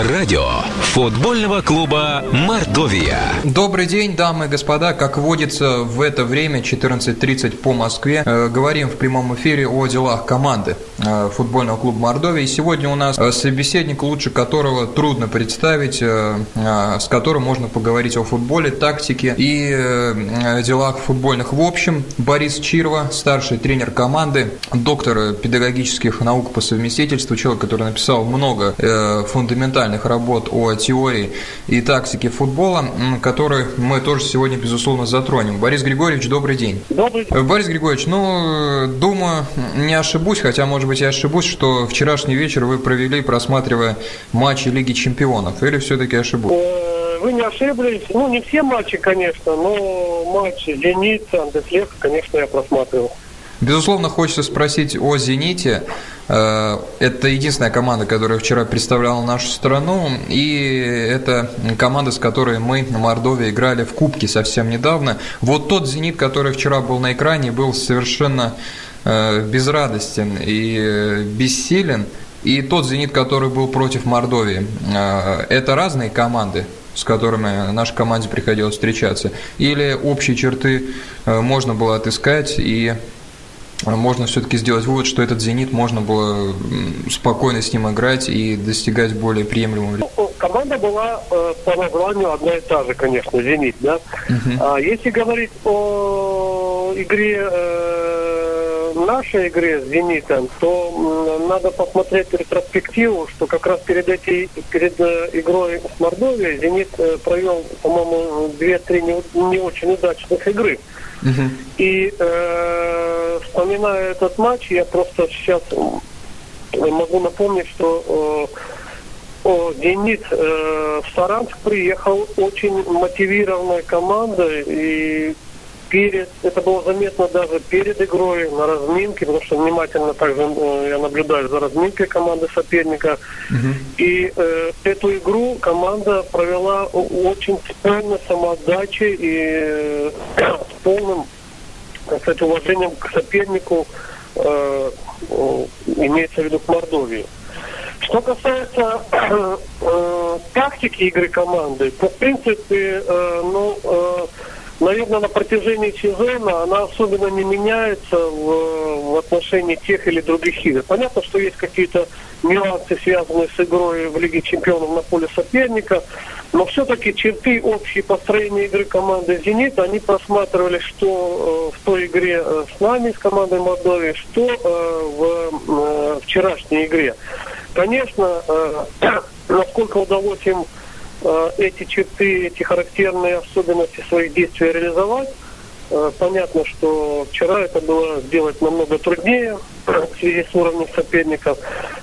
Радио футбольного клуба «Мордовия». Добрый день, дамы и господа. Как водится в это время, 14.30 по Москве, э, говорим в прямом эфире о делах команды э, футбольного клуба «Мордовия». И сегодня у нас э, собеседник, лучше которого трудно представить, э, э, с которым можно поговорить о футболе, тактике и э, делах футбольных в общем. Борис Чирва, старший тренер команды, доктор педагогических наук по совместительству, человек, который написал много фундаментальных работ о теории и тактике футбола, который мы тоже сегодня, безусловно, затронем. Борис Григорьевич, добрый день. Добрый Э, Борис Григорьевич, ну, э, думаю, не ошибусь, хотя, может быть, я ошибусь, что вчерашний вечер вы провели, просматривая матчи Лиги Чемпионов, или все-таки ошибусь? Э, Вы не ошиблись. Ну, не все матчи, конечно, но матчи «Зенит», «Андефлех», конечно, я просматривал. Безусловно, хочется спросить о «Зените». Э, Это единственная команда, которая вчера представляла нашу страну, и это команда, с которой мы на Мордовии играли в Кубке совсем недавно. Вот тот «Зенит», который вчера был на экране, был совершенно э, безрадостен и э, бессилен. И тот «Зенит», который был против Мордовии. Это разные команды с которыми нашей команде приходилось встречаться, или общие черты можно было отыскать и можно все-таки сделать вывод, что этот «Зенит» можно было спокойно с ним играть и достигать более приемлемого. Ну, Команда была э, по названию одна и та же, конечно, «Зенит», да? Мгм. А если говорить о игре, э, нашей игре с «Зенитом», то м, надо посмотреть ретроспективу, что как раз перед, этой, перед э, игрой с Мордовией «Зенит» э, провел, по-моему, две-три не, не очень удачных игры. И э, вспоминая этот матч, я просто сейчас могу напомнить, что э, о, Зенит э, в Саранск приехал очень мотивированной командой и перед, это было заметно даже перед игрой на разминке, потому что внимательно также э, я наблюдаю за разминкой команды соперника. Мгм. И э, эту игру команда провела очень с полной самоотдачей и э, с полным, сказать, уважением к сопернику, э, э, имеется в виду к Мордовии. Что касается э, тактики игры команды, то в принципе, э, ну, э, наверное, на протяжении сезона она особенно не меняется в, в отношении тех или других игр. Понятно, что есть какие-то нюансы, связанные с игрой в Лиге Чемпионов на поле соперника, но все-таки черты общие построения игры команды «Зенит», они просматривались что э, в той игре э, с нами, с командой Мордовии, что э, в э, вчерашней игре. Конечно, э, насколько удалось им эти черты, эти характерные особенности своих действий реализовать, э, понятно, что вчера это было сделать намного труднее в связи с уровнем соперников.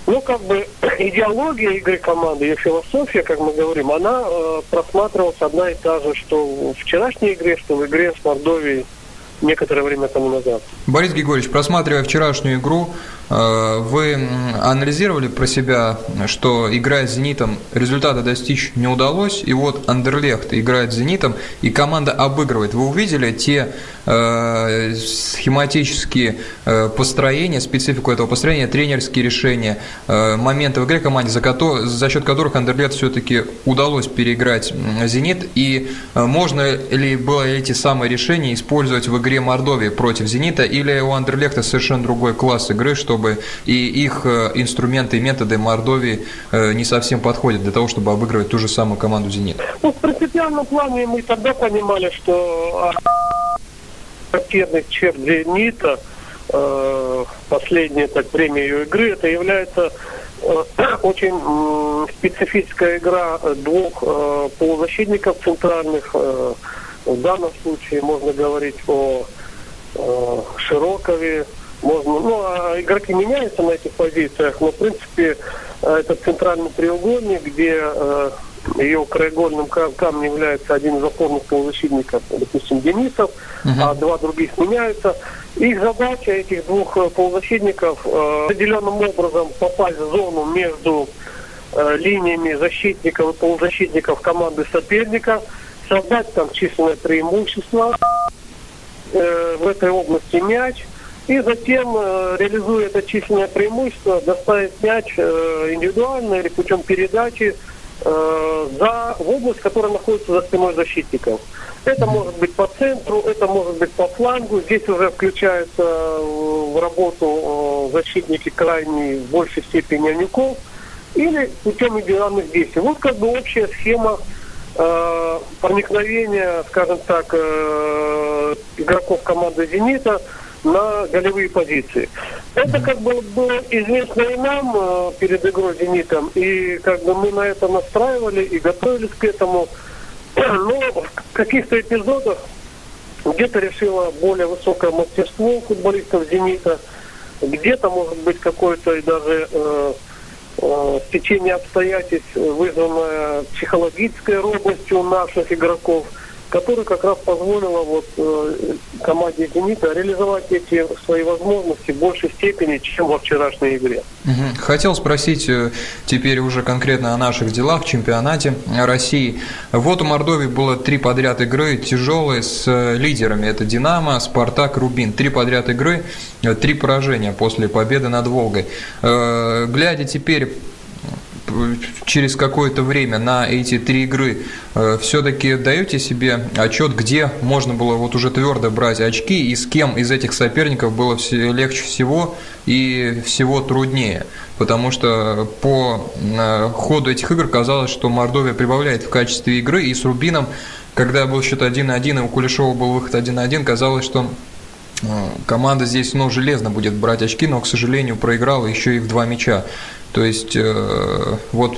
Но как бы идеология игры команды, ее философия, как мы говорим, она э, просматривалась одна и та же, что в вчерашней игре, что в игре с Мордовией некоторое время тому назад. Борис Григорьевич, просматривая вчерашнюю игру, э, вы м, анализировали про себя, что играя с «Зенитом» результата достичь не удалось, и вот Андерлехт играет с «Зенитом», и команда обыгрывает. Вы увидели те э, схематические э, построения, специфику этого построения, тренерские решения, э, моменты в игре команде, за, за счет которых Андерлехт все-таки удалось переиграть «Зенит», и э, можно ли было эти самые решения использовать в игре Мордовии против «Зенита», или у Андерлехта совершенно другой класс игры, чтобы и их э, инструменты и методы Мордовии э, не совсем подходят для того, чтобы обыгрывать ту же самую команду «Зенит». Ну, в принципиальном плане мы тогда понимали, что а, характерных черт «Зенита», э, последнее так время ее игры, это является э, очень специфическая игра двух э, полузащитников центральных. э, в данном случае можно говорить о э, Широкове, можно, ну, а игроки меняются на этих позициях, но, в принципе, э, это центральный треугольник, где э, ее краеугольным кам- камнем является один из опорных полузащитников, допустим, Денисов, Мгм. а два других меняются. Их задача, этих двух э, полузащитников, э, определенным образом попасть в зону между э, линиями защитников и полузащитников команды соперника, создать там численное преимущество, э, в этой области мяч, и затем, э, реализуя это численное преимущество, доставить мяч э, индивидуально или путем передачи э, за в область, которая находится за спиной защитника. Это может быть по центру, это может быть по флангу. Здесь уже включаются в работу защитники крайней в большей степени Анюков или путем индивидуальных действий. Вот как бы общая схема проникновения, скажем так, игроков команды «Зенита» на голевые позиции. Это как бы было известно и нам э, перед игрой «Зенитом», и как бы мы на это настраивали и готовились к этому. Но в каких-то эпизодах где-то решило более высокое мастерство футболистов «Зенита», где-то, может быть, какое-то и даже э, э, стечение обстоятельств, вызванное психологической робостью наших игроков – которая как раз позволила вот э, команде «Зенита» реализовать эти свои возможности в большей степени, чем во вчерашней игре. Хотел спросить э, теперь уже конкретно о наших делах в чемпионате России. Вот у Мордовии было три подряд игры тяжелые с э, лидерами. Это «Динамо», «Спартак», «Рубин». Три подряд игры, три поражения после победы над «Волгой». Глядя теперь через какое-то время на эти три игры э, все-таки даете себе отчет, где можно было вот уже твердо брать очки и с кем из этих соперников было легче всего и всего труднее? Потому что по э, ходу этих игр казалось, что Мордовия прибавляет в качестве игры, и с Рубином, когда был счет 1-1, и у Кулешова был выход 1-1, казалось, что команда здесь, ну, железно будет брать очки, но, к сожалению, проиграла еще и в два мяча. То есть э, вот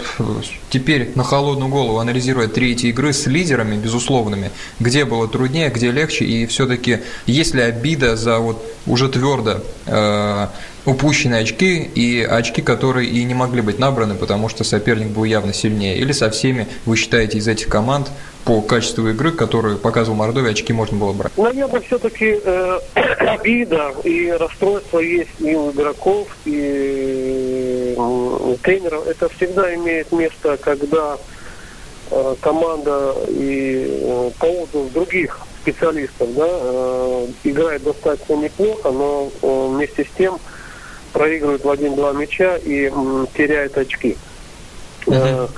теперь на холодную голову анализируя три эти игры с лидерами безусловными, где было труднее, где легче, и все-таки есть ли обида за вот уже твердо э, упущенные очки и очки, которые и не могли быть набраны, потому что соперник был явно сильнее, или со всеми вы считаете из этих команд по качеству игры, которую показывал Мордовия, очки можно было брать? Наверное, все-таки э, обида и расстройство есть и у игроков, и у тренеров. Это всегда имеет место, когда э, команда и э, по отзыву других специалистов да, э, играет достаточно неплохо, но э, вместе с тем проигрывает в один-два мяча и теряет очки. Uh-huh.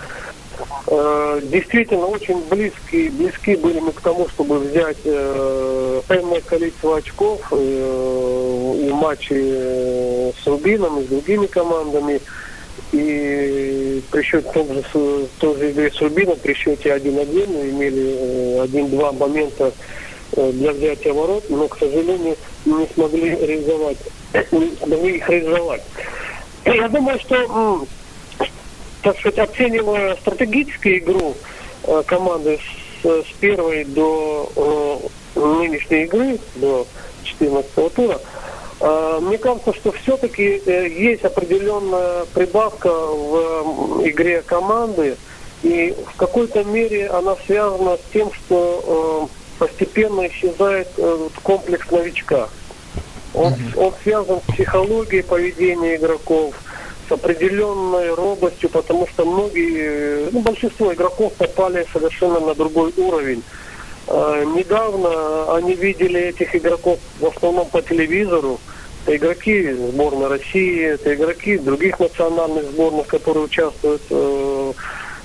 Э, действительно очень близки, близки были мы к тому, чтобы взять э, энное количество очков э, и матчи с Рубином и с другими командами. И при счете том же, той же игре с Рубином, при счете 1-1 мы имели один-два момента для взятия ворот, но, к сожалению, не смогли реализовать, смогли их реализовать. Я думаю, что так сказать, оценивая стратегическую игру э, команды с, с первой до э, нынешней игры, до 14 тура, э, мне кажется, что все-таки есть определенная прибавка в игре команды, и в какой-то мере она связана с тем, что постепенно исчезает комплекс новичка. Он, он связан с психологией поведения игроков, с определенной робостью, потому что многие, ну, большинство игроков попали совершенно на другой уровень. Э, недавно они видели этих игроков в основном по телевизору. Это игроки сборной России, это игроки других национальных сборных, которые участвуют э,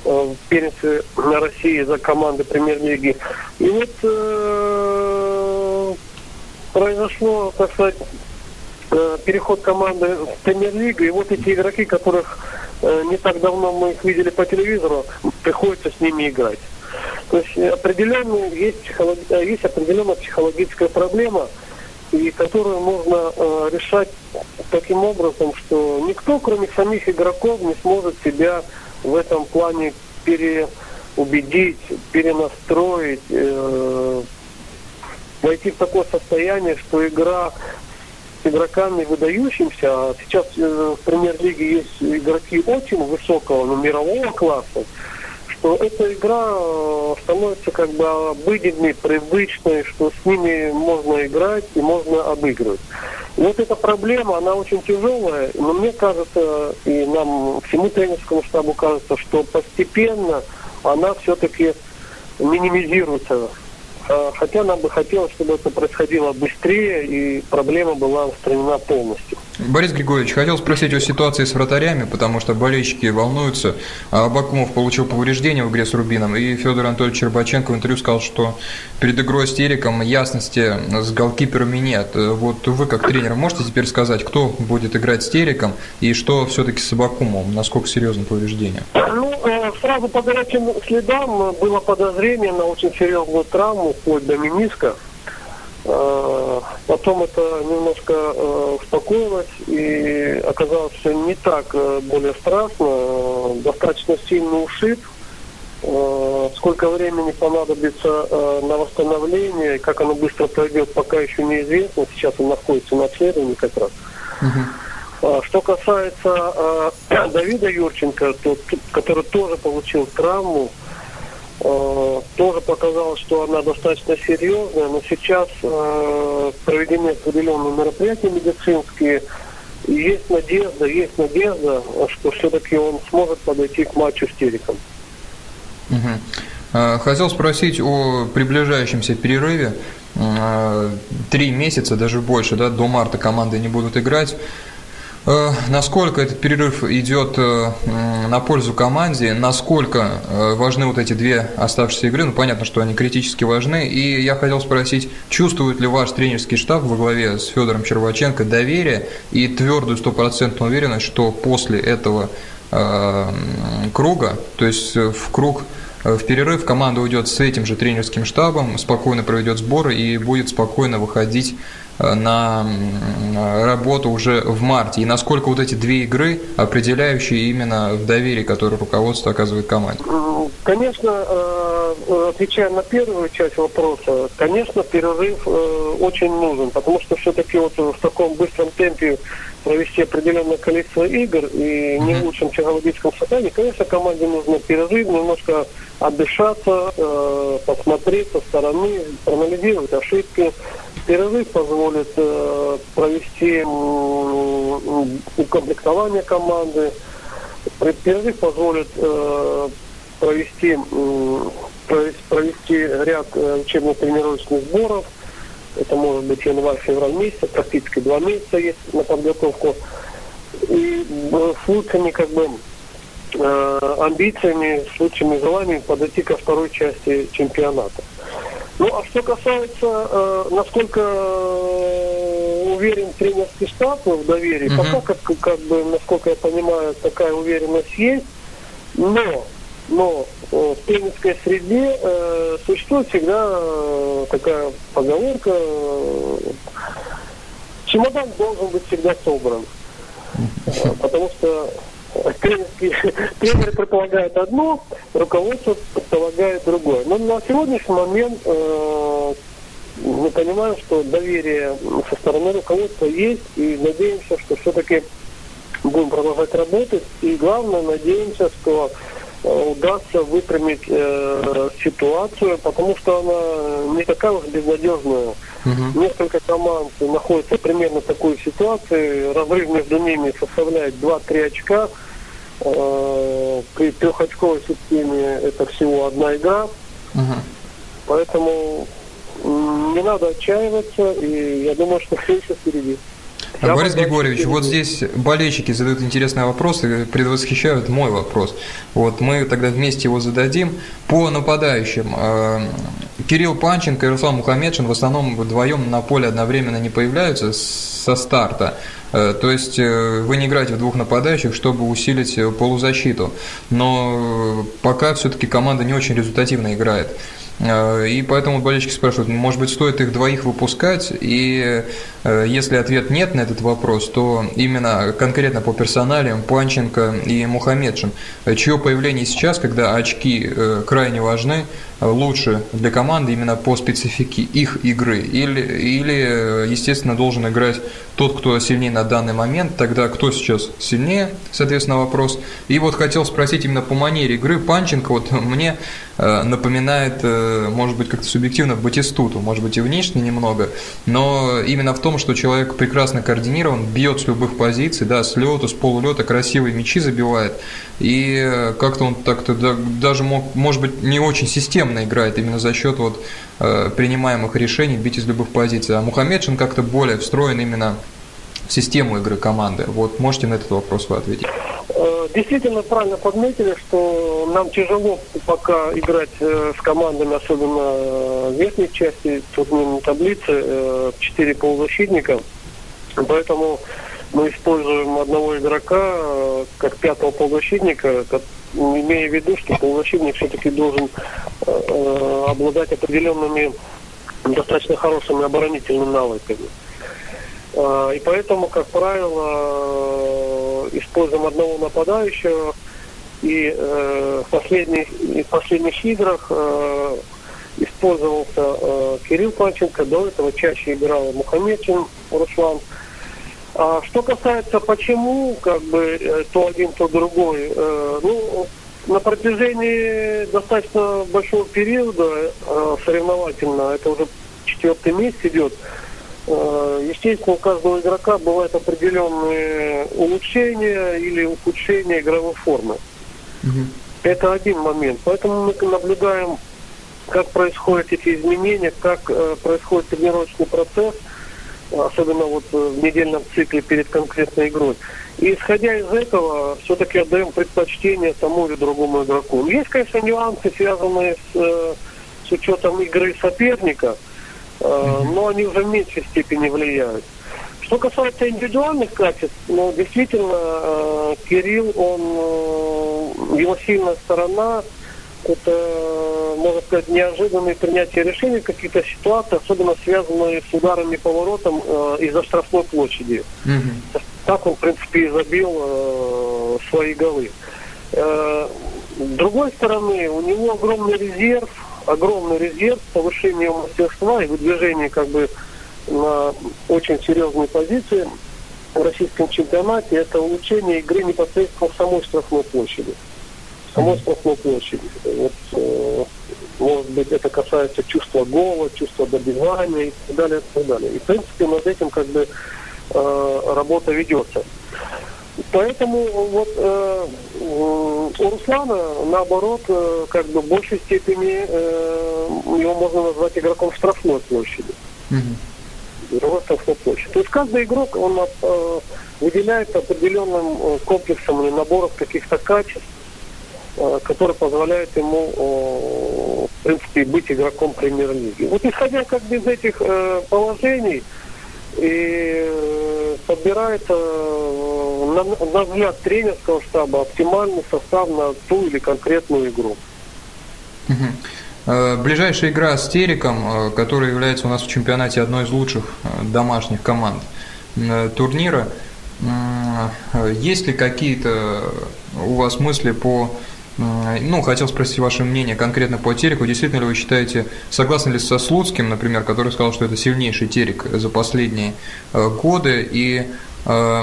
в первенстве России за команды премьер-лиги. И вот э, произошло, так сказать, Э, переход команды в премьер-лигу, и вот эти игроки, которых э, не так давно мы их видели по телевизору, приходится с ними играть. То есть определенно есть, психолог... Э, есть определенная психологическая проблема, и которую можно э, решать таким образом, что никто, кроме самих игроков, не сможет себя в этом плане переубедить, перенастроить, э, войти в такое состояние, что игра игроками выдающимся. А сейчас э, в премьер-лиге есть игроки очень высокого, но мирового класса, что эта игра э, становится как бы обыденной, привычной, что с ними можно играть и можно обыгрывать. И вот эта проблема, она очень тяжелая, но мне кажется, и нам, всему тренерскому штабу кажется, что постепенно она все-таки минимизируется хотя нам бы хотелось, чтобы это происходило быстрее и проблема была устранена полностью. Борис Григорьевич, хотел спросить о ситуации с вратарями, потому что болельщики волнуются. А Абакумов получил повреждение в игре с Рубином, и Федор Анатольевич Чербаченко в интервью сказал, что перед игрой с Териком ясности с голкиперами нет. Вот вы, как тренер, можете теперь сказать, кто будет играть с Териком и что все-таки с Абакумовым, насколько серьезно повреждение? Ну, э, сразу по горячим следам было подозрение на очень серьезную травму, вплоть до мениска. Э, потом это немножко э, успокоилось и оказалось все не так э, более страшно. Достаточно сильный ушиб. Сколько времени понадобится на восстановление, как оно быстро пройдет, пока еще неизвестно. Сейчас он находится на обследовании как раз. Uh-huh. Что касается Давида Юрченко, то, который тоже получил травму, Э, тоже показалось, что она достаточно серьезная, но сейчас э, проведены определенные мероприятия медицинские. И есть надежда, есть надежда, что все-таки он сможет подойти к матчу с Териком. Угу. Хотел спросить о приближающемся перерыве. Э, три месяца, даже больше, да, до марта команды не будут играть. Э, насколько этот перерыв идет э, на пользу команде, насколько э, важны вот эти две оставшиеся игры, ну понятно, что они критически важны, и я хотел спросить, чувствует ли ваш тренерский штаб во главе с Федором Черваченко доверие и твердую стопроцентную уверенность, что после этого круга, то есть в круг в перерыв команда уйдет с этим же тренерским штабом, спокойно проведет сборы и будет спокойно выходить на работу уже в марте? И насколько вот эти две игры определяющие именно в доверии, которое руководство оказывает команде? Конечно, э, отвечая на первую часть вопроса, конечно, перерыв э, очень нужен, потому что все-таки вот в таком быстром темпе провести определенное количество игр и не в лучшем психологическом состоянии, конечно, команде нужно перерыв, немножко отдышаться, посмотреть со стороны, проанализировать ошибки, Перерыв позволит э, провести э, укомплектование команды. Перерыв позволит э, провести, э, провести ряд э, учебно-тренировочных сборов. Это может быть январь-февраль месяц, практически два месяца есть на подготовку. И э, с лучшими как бы э, амбициями, с лучшими желаниями подойти ко второй части чемпионата. Ну, а что касается, э, насколько э, уверен тренерский штаб в доверии, угу. пока, как, как бы, насколько я понимаю, такая уверенность есть, но, но э, в тренерской среде э, существует всегда э, такая поговорка, чемодан должен быть всегда собран. Потому что тренеры предполагают одно, руководство предполагает другое. Но на сегодняшний момент э, мы понимаем, что доверие со стороны руководства есть, и надеемся, что все-таки будем продолжать работать. И главное, надеемся, что э, удастся выпрямить э, ситуацию, потому что она не такая уж безнадежная. Угу. Несколько команд находятся примерно в такой ситуации. Разрыв между ними составляет 2-3 очка. Э, при трехочковой системе это всего одна игра. Угу. Поэтому не надо отчаиваться, и я думаю, что все еще впереди. А Борис Григорьевич, вот здесь болельщики задают интересные вопросы, предвосхищают мой вопрос. Вот мы тогда вместе его зададим. По нападающим. Э, Кирилл Панченко и Руслан Мухамедшин в основном вдвоем на поле одновременно не появляются со старта. Э, то есть э, вы не играете в двух нападающих, чтобы усилить полузащиту. Но пока все-таки команда не очень результативно играет. Э, и поэтому болельщики спрашивают, может быть, стоит их двоих выпускать? И э, если ответ нет на этот вопрос, то именно конкретно по персоналиям Панченко и Мухамедшин, чье появление сейчас, когда очки э, крайне важны, лучше для команды именно по специфике их игры? Или, или естественно, должен играть тот, кто сильнее на данный момент, тогда кто сейчас сильнее, соответственно, вопрос. И вот хотел спросить именно по манере игры. Панченко вот мне напоминает может быть, как-то субъективно Батистуту, может быть, и внешне немного, но именно в том, что человек прекрасно координирован, бьет с любых позиций, да, с лету, с полулета, красивые мячи забивает, и как-то он так-то даже, мог, может быть, не очень системно играет именно за счет вот э, принимаемых решений бить из любых позиций. А Мухаммедшин как-то более встроен именно систему игры команды. Вот можете на этот вопрос вы ответить? Э, действительно правильно подметили, что нам тяжело пока играть э, с командами, особенно в верхней части турнирной таблицы, четыре полузащитника. Поэтому мы используем одного игрока как пятого полузащитника, имея в виду, что полузащитник все-таки должен обладать определенными достаточно хорошими оборонительными навыками. А, и поэтому, как правило, используем одного нападающего. И э, в последних, в последних играх э, использовался э, Кирилл Панченко, до этого чаще играл Мухаммедчин Руслан. А что касается почему, как бы то один, то другой, ну, на протяжении достаточно большого периода э, соревновательно, это уже четвертый месяц идет, э, естественно, у каждого игрока бывают определенные улучшения или ухудшения игровой формы. Угу. Это один момент. Поэтому мы наблюдаем, как происходят эти изменения, как э, происходит тренировочный процесс, особенно вот в недельном цикле перед конкретной игрой. И исходя из этого, все-таки отдаем предпочтение тому или другому игроку. Есть, конечно, нюансы, связанные с, э, с учетом игры соперника, э, но они уже в меньшей степени влияют. Что касается индивидуальных качеств, ну, действительно, э, Кирилл, он, его сильная сторона – это, можно сказать, неожиданные принятия решений, какие-то ситуации, особенно связанные с ударами поворотом э, из-за штрафной площади. Mm-hmm. Так он, в принципе, и забил э, свои голы. Э, с другой стороны, у него огромный резерв, огромный резерв повышения мастерства и выдвижения как бы на очень серьезные позиции в российском чемпионате. Это улучшение игры непосредственно в самой штрафной площади самой штрафной площади. Вот, э, может быть, это касается чувства гола, чувства добивания и так далее, и так далее. И, в принципе, над этим как бы э, работа ведется. Поэтому вот э, у Руслана, наоборот, э, как бы в большей степени э, его можно назвать игроком штрафной площади. Mm-hmm. Штрафной площади. То есть каждый игрок, он э, выделяется определенным э, комплексом или набором каких-то качеств, Э, который позволяет ему, в принципе, быть игроком премьер-лиги. Вот исходя как бы из этих э, положений, и э, подбирается, на, на взгляд тренерского штаба, оптимальный состав на ту или конкретную игру. Ближайшая игра с Териком, которая является у нас в чемпионате одной из лучших домашних команд турнира. Есть ли какие-то у вас мысли по ну, хотел спросить ваше мнение конкретно по Тереку. Действительно ли вы считаете, согласны ли со Слуцким, например, который сказал, что это сильнейший Терек за последние э, годы, и э,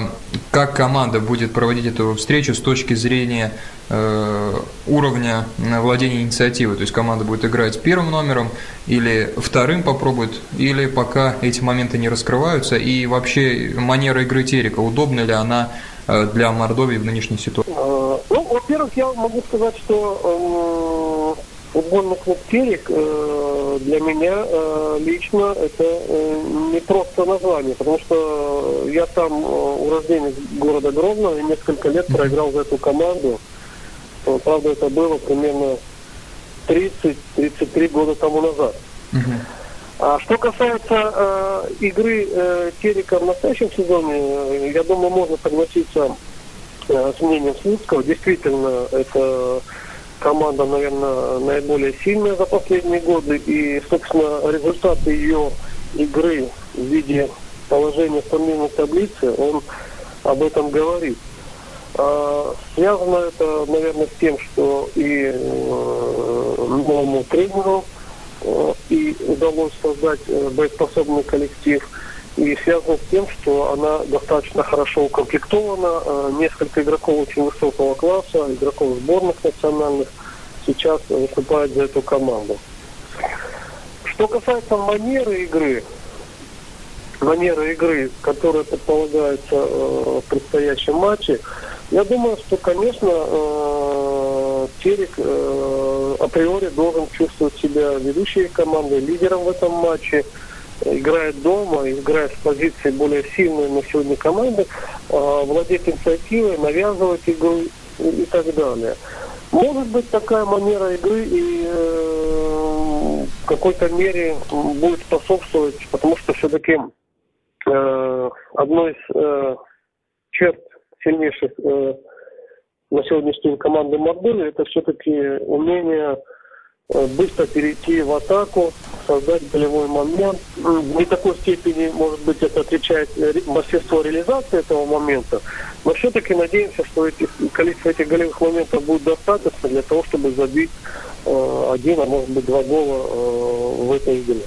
как команда будет проводить эту встречу с точки зрения э, уровня владения инициативой? То есть команда будет играть первым номером или вторым попробует, или пока эти моменты не раскрываются, и вообще манера игры Терека, удобна ли она для Мордовии в нынешней ситуации? Во-первых, я могу сказать, что э, футбольный клуб «Терек» э, для меня э, лично это э, не просто название, потому что я там э, урожденец города Грозного и несколько лет проиграл за эту команду. Правда, это было примерно 30-33 года тому назад. А что касается э, игры э, Терека в настоящем сезоне, э, я думаю, можно согласиться Э, с мнением Слуцкого. Действительно, это команда, наверное, наиболее сильная за последние годы. И, собственно, результаты ее игры в виде положения в турнирной таблице, он об этом говорит. А, связано это, наверное, с тем, что и э, новому тренеру э, и удалось создать боеспособный коллектив – и связано с тем, что она достаточно хорошо укомплектована. Э, несколько игроков очень высокого класса, игроков сборных национальных сейчас выступают за эту команду. Что касается манеры игры, манеры игры, которая предполагается э, в предстоящем матче, я думаю, что, конечно, э, Терек априори должен чувствовать себя ведущей командой, лидером в этом матче. Играет дома, играет с позиции более сильной на сегодня команды, э, владеть инициативой, навязывать игру и так далее. Может быть такая манера игры и э, в какой-то мере будет способствовать, потому что все-таки э, одной из э, черт сильнейших на сегодняшний день команды Мордовии это все-таки умение быстро перейти в атаку, создать болевой момент. В не такой степени, может быть, это отличает мастерство реализации этого момента, но все-таки надеемся, что эти, количество этих голевых моментов будет достаточно для того, чтобы забить э, один, а может быть два гола э, в этой игре.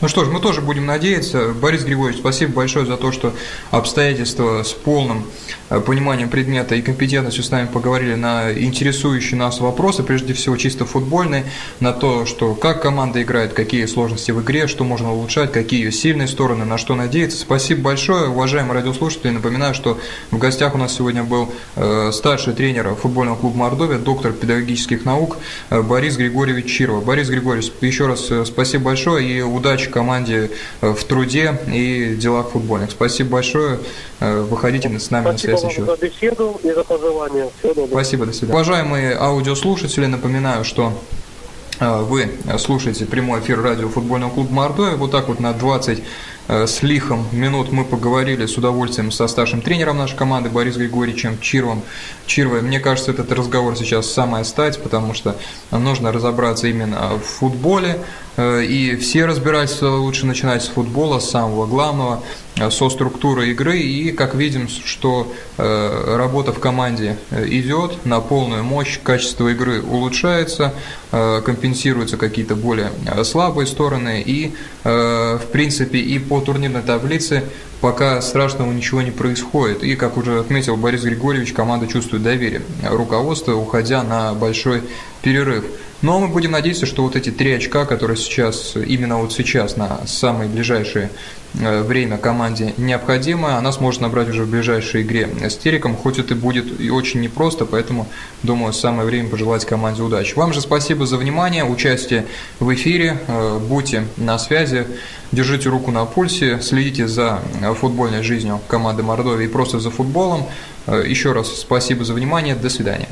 Ну что ж, мы тоже будем надеяться. Борис Григорьевич, спасибо большое за то, что обстоятельства с полным э, пониманием предмета и компетентностью с нами поговорили на интересующие нас вопросы, прежде всего чисто футбольные, на то, что как команда играет, какие сложности в игре, что можно улучшать, какие ее сильные стороны, на что надеяться. Спасибо большое, уважаемые радиослушатели. Напоминаю, что в гостях у нас сегодня был э, старший тренер футбольного клуба Мордовия, доктор педагогических наук э, Борис Григорьевич Чирова. Борис Григорьевич, еще раз спасибо большое и удачи команде э, в труде и делах футбольных. Спасибо большое. Э, выходите с нами Спасибо на связь еще. за беседу и за пожелания. Всего доброго. Спасибо, до свидания. Уважаемые аудиослушатели, напоминаю, что э, вы слушаете прямой эфир радио футбольного клуба Мордовия. Вот так вот на 20 с лихом минут мы поговорили с удовольствием со старшим тренером нашей команды Борисом Григорьевичем Чирвом. Чирвой, мне кажется, этот разговор сейчас самая стать, потому что нужно разобраться именно в футболе, Э, и все разбирательства лучше начинать с футбола, с самого главного, э, со структуры игры. И как видим, что э, работа в команде идет на полную мощь, качество игры улучшается, компенсируются какие-то более слабые стороны. И, в принципе, и по турнирной таблице пока страшного ничего не происходит. И, как уже отметил Борис Григорьевич, команда чувствует доверие руководства, уходя на большой перерыв. Но мы будем надеяться, что вот эти три очка, которые сейчас, именно вот сейчас, на самые ближайшие время команде необходимо, она сможет набрать уже в ближайшей игре с Тереком, хоть это будет и очень непросто, поэтому, думаю, самое время пожелать команде удачи. Вам же спасибо за внимание, участие в эфире, э, будьте на связи, держите руку на пульсе, следите за футбольной жизнью команды Мордовии и просто за футболом. Э, еще раз спасибо за внимание, до свидания.